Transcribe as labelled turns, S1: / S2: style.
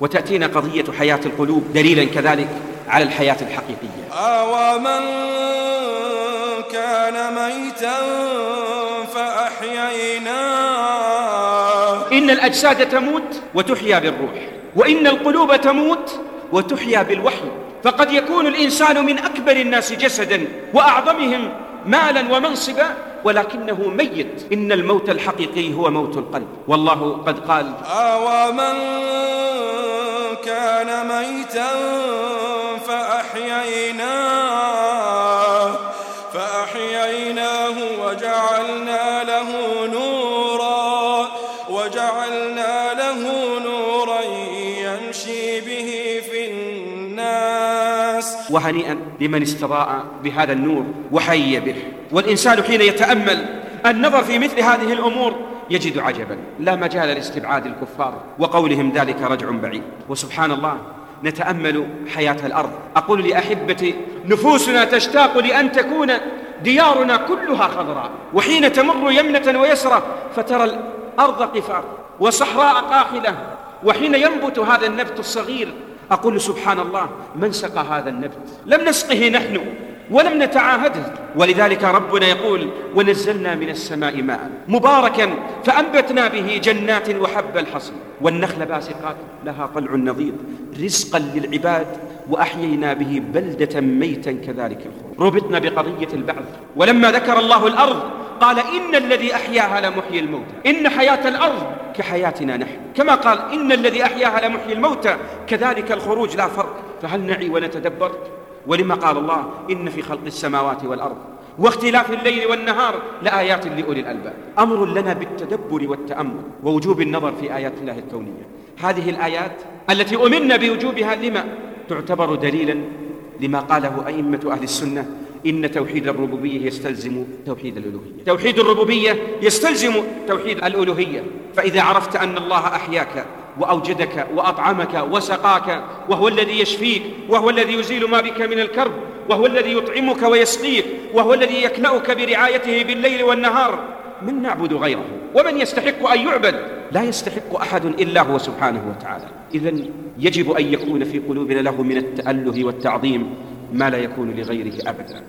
S1: وتأتينا قضية حياة القلوب دليلا كذلك على الحياة الحقيقية.
S2: أومن كان ميتا فأحييناه
S1: إن الأجساد تموت وتحيا بالروح وإن القلوب تموت وتحيا بالوحي. فقد يكون الإنسان من أكبر الناس جسدا وأعظمهم مالا ومنصبا ولكنه ميت. إن الموت الحقيقي هو موت القلب. والله قد قال
S2: أومن كان ميتا فأحييناه فأحييناه وجعلنا له نورا وجعلنا له نورا يمشي به في الناس.
S1: وهنيئا لمن استضاء بهذا النور وحي به. والإنسان حين يتأمل النظر في مثل هذه الأمور يجد عجبا. لا مجال لاستبعاد الكفار وقولهم ذلك رجع بعيد. وسبحان الله نتأمل حياة الأرض. أقول لأحبتي نفوسنا تشتاق لأن تكون ديارنا كلها خضراء. وحين تمر يمنة ويسرى فترى الأرض قفار وصحراء قاحلة. وحين ينبت هذا النبت الصغير أقول سبحان الله من سقى هذا النبت؟ لم نسقه نحن. ولم نتعاهده ولذلك ربنا يقول ونزلنا من السماء ماء مباركا فأنبتنا به جنات وحب الحصيد والنخل باسقات لها طلع نضيد رزقا للعباد وأحيينا به بلدة ميتا كذلك الخروج ربطنا بقضية البعث. ولما ذكر الله الأرض قال إن الذي أحياها لمحيي الموتى. إن حياة الأرض كحياتنا نحن. كما قال إن الذي أحياها لمحيي الموتى كذلك الخروج لا فرق. فهل نعي ونتدبر؟ ولما قال الله إن في خلق السماوات والأرض واختلاف الليل والنهار لآيات لأولي الألباب. أمر لنا بالتدبر والتأمل ووجوب النظر في آيات الله الكونية. هذه الآيات التي أمنا بوجوبها لما؟ تعتبر دليلا لما قاله أئمة أهل السنة إن توحيد الربوبية يستلزم توحيد الألوهية. توحيد الربوبية يستلزم توحيد الألوهية. فإذا عرفت أن الله أحياك وأوجدك وأطعمك وسقاك وهو الذي يشفيك وهو الذي يزيل ما بك من الكرب وهو الذي يطعمك ويسقيك وهو الذي يكلأك برعايته بالليل والنهار. من نعبد غيره؟ ومن يستحق أن يعبد؟ لا يستحق أحد إلا هو سبحانه وتعالى. إذا يجب أن يكون في قلوبنا له من التأله والتعظيم ما لا يكون لغيره أبدا.